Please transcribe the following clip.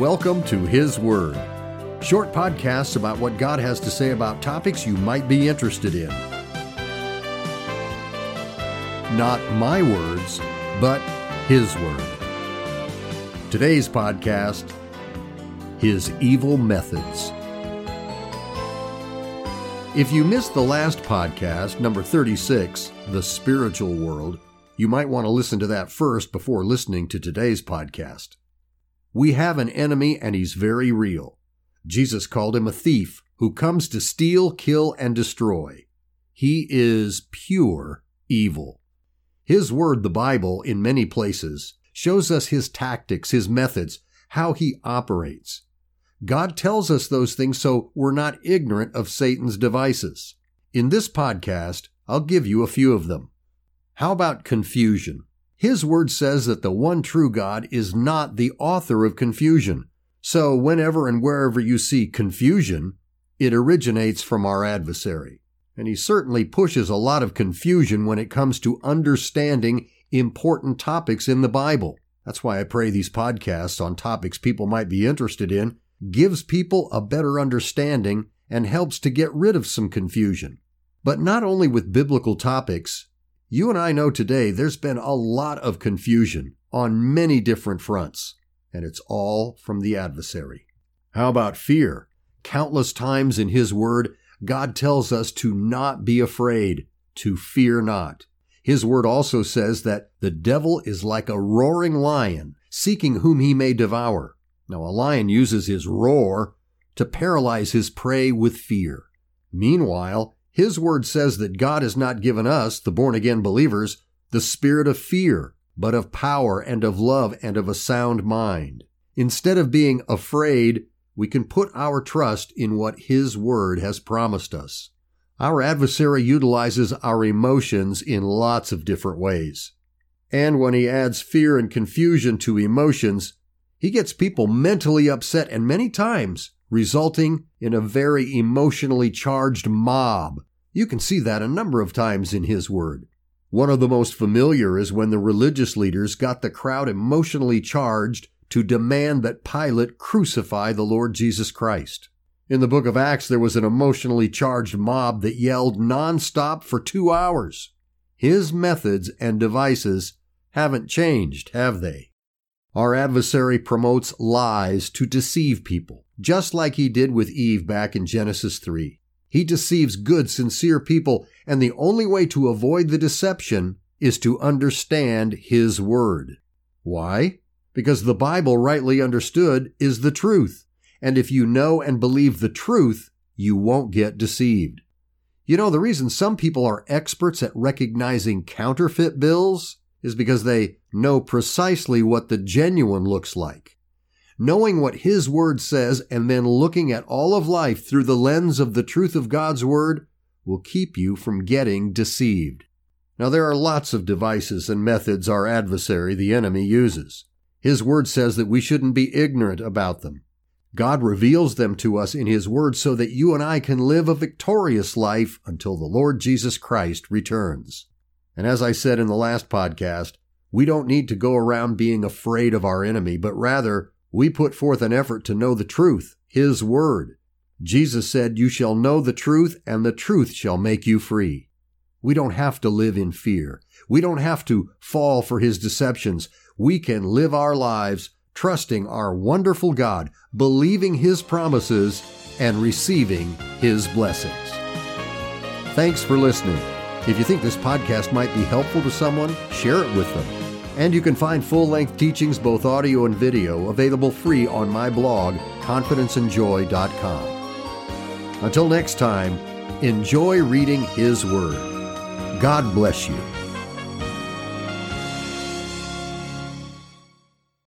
Welcome to His Word, short podcasts about what God has to say about topics you might be interested in. Not my words, but His Word. Today's podcast His Evil Methods. If you missed the last podcast, number 36, The Spiritual World, you might want to listen to that first before listening to today's podcast. We have an enemy and he's very real. Jesus called him a thief who comes to steal, kill, and destroy. He is pure evil. His word, the Bible, in many places, shows us his tactics, his methods, how he operates. God tells us those things so we're not ignorant of Satan's devices. In this podcast, I'll give you a few of them. How about confusion? His word says that the one true God is not the author of confusion. So whenever and wherever you see confusion, it originates from our adversary. And he certainly pushes a lot of confusion when it comes to understanding important topics in the Bible. That's why I pray these podcasts on topics people might be interested in gives people a better understanding and helps to get rid of some confusion. But not only with biblical topics, you and I know today there's been a lot of confusion on many different fronts, and it's all from the adversary. How about fear? Countless times in His Word, God tells us to not be afraid, to fear not. His Word also says that the devil is like a roaring lion, seeking whom he may devour. Now, a lion uses his roar to paralyze his prey with fear. Meanwhile, his word says that God has not given us, the born again believers, the spirit of fear, but of power and of love and of a sound mind. Instead of being afraid, we can put our trust in what His Word has promised us. Our adversary utilizes our emotions in lots of different ways. And when he adds fear and confusion to emotions, he gets people mentally upset and many times resulting in a very emotionally charged mob. You can see that a number of times in his word. One of the most familiar is when the religious leaders got the crowd emotionally charged to demand that Pilate crucify the Lord Jesus Christ. In the book of Acts, there was an emotionally charged mob that yelled nonstop for two hours. His methods and devices haven't changed, have they? Our adversary promotes lies to deceive people just like he did with Eve back in Genesis 3. He deceives good, sincere people, and the only way to avoid the deception is to understand his word. Why? Because the Bible, rightly understood, is the truth. And if you know and believe the truth, you won't get deceived. You know, the reason some people are experts at recognizing counterfeit bills is because they know precisely what the genuine looks like knowing what His Word says and then looking at all of life through the lens of the truth of God's Word will keep you from getting deceived. Now, there are lots of devices and methods our adversary, the enemy, uses. His Word says that we shouldn't be ignorant about them. God reveals them to us in His Word so that you and I can live a victorious life until the Lord Jesus Christ returns. And as I said in the last podcast, we don't need to go around being afraid of our enemy, but rather we put forth an effort to know the truth, His Word. Jesus said, You shall know the truth, and the truth shall make you free. We don't have to live in fear. We don't have to fall for His deceptions. We can live our lives trusting our wonderful God, believing His promises, and receiving His blessings. Thanks for listening. If you think this podcast might be helpful to someone, share it with them. And you can find full length teachings, both audio and video, available free on my blog, confidenceandjoy.com. Until next time, enjoy reading His Word. God bless you.